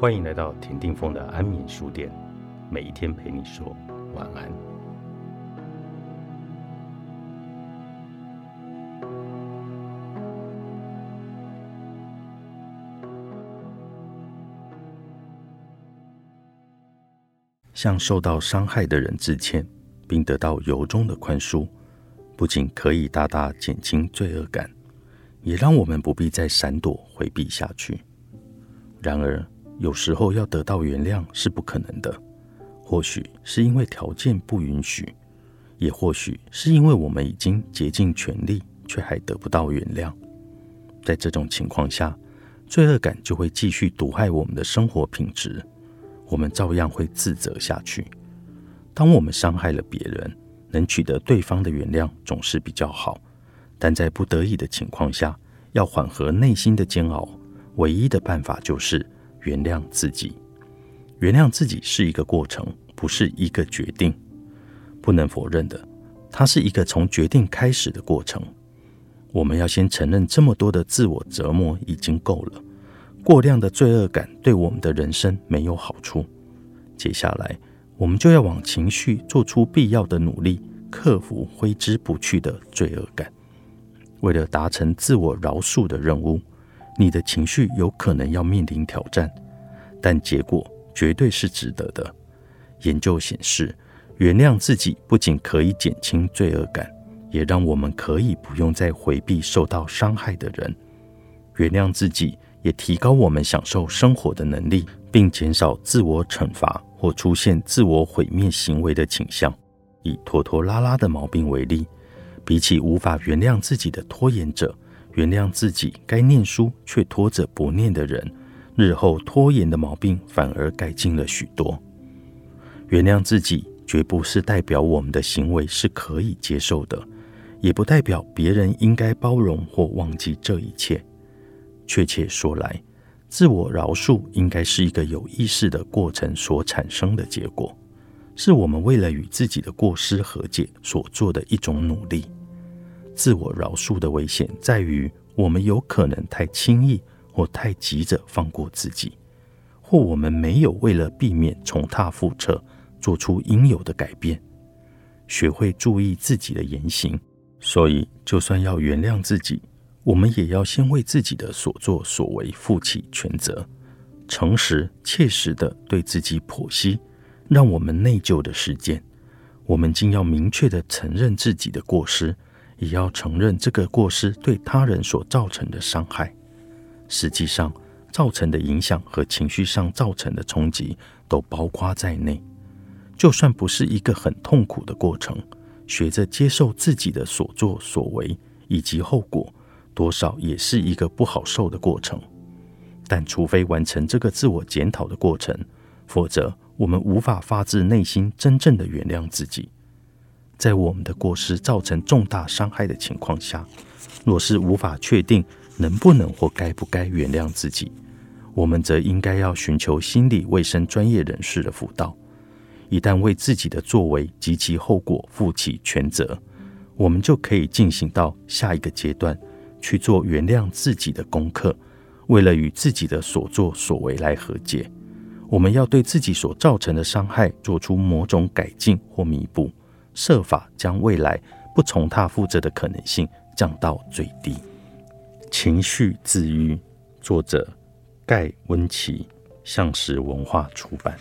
欢迎来到田定峰的安眠书店，每一天陪你说晚安。向受到伤害的人致歉，并得到由衷的宽恕，不仅可以大大减轻罪恶感，也让我们不必再闪躲回避下去。然而，有时候要得到原谅是不可能的，或许是因为条件不允许，也或许是因为我们已经竭尽全力，却还得不到原谅。在这种情况下，罪恶感就会继续毒害我们的生活品质，我们照样会自责下去。当我们伤害了别人，能取得对方的原谅总是比较好，但在不得已的情况下，要缓和内心的煎熬，唯一的办法就是。原谅自己，原谅自己是一个过程，不是一个决定。不能否认的，它是一个从决定开始的过程。我们要先承认，这么多的自我折磨已经够了，过量的罪恶感对我们的人生没有好处。接下来，我们就要往情绪做出必要的努力，克服挥之不去的罪恶感。为了达成自我饶恕的任务。你的情绪有可能要面临挑战，但结果绝对是值得的。研究显示，原谅自己不仅可以减轻罪恶感，也让我们可以不用再回避受到伤害的人。原谅自己也提高我们享受生活的能力，并减少自我惩罚或出现自我毁灭行为的倾向。以拖拖拉拉的毛病为例，比起无法原谅自己的拖延者。原谅自己该念书却拖着不念的人，日后拖延的毛病反而改进了许多。原谅自己绝不是代表我们的行为是可以接受的，也不代表别人应该包容或忘记这一切。确切说来，自我饶恕应该是一个有意识的过程所产生的结果，是我们为了与自己的过失和解所做的一种努力。自我饶恕的危险在于，我们有可能太轻易或太急着放过自己，或我们没有为了避免重踏覆辙，做出应有的改变，学会注意自己的言行。所以，就算要原谅自己，我们也要先为自己的所作所为负起全责，诚实切实的对自己剖析让我们内疚的事件。我们竟要明确的承认自己的过失。也要承认这个过失对他人所造成的伤害，实际上造成的影响和情绪上造成的冲击都包括在内。就算不是一个很痛苦的过程，学着接受自己的所作所为以及后果，多少也是一个不好受的过程。但除非完成这个自我检讨的过程，否则我们无法发自内心真正的原谅自己。在我们的过失造成重大伤害的情况下，若是无法确定能不能或该不该原谅自己，我们则应该要寻求心理卫生专业人士的辅导。一旦为自己的作为及其后果负起全责，我们就可以进行到下一个阶段，去做原谅自己的功课。为了与自己的所作所为来和解，我们要对自己所造成的伤害做出某种改进或弥补。设法将未来不重踏负责的可能性降到最低。情绪自愈，作者盖温奇，向实文化出版。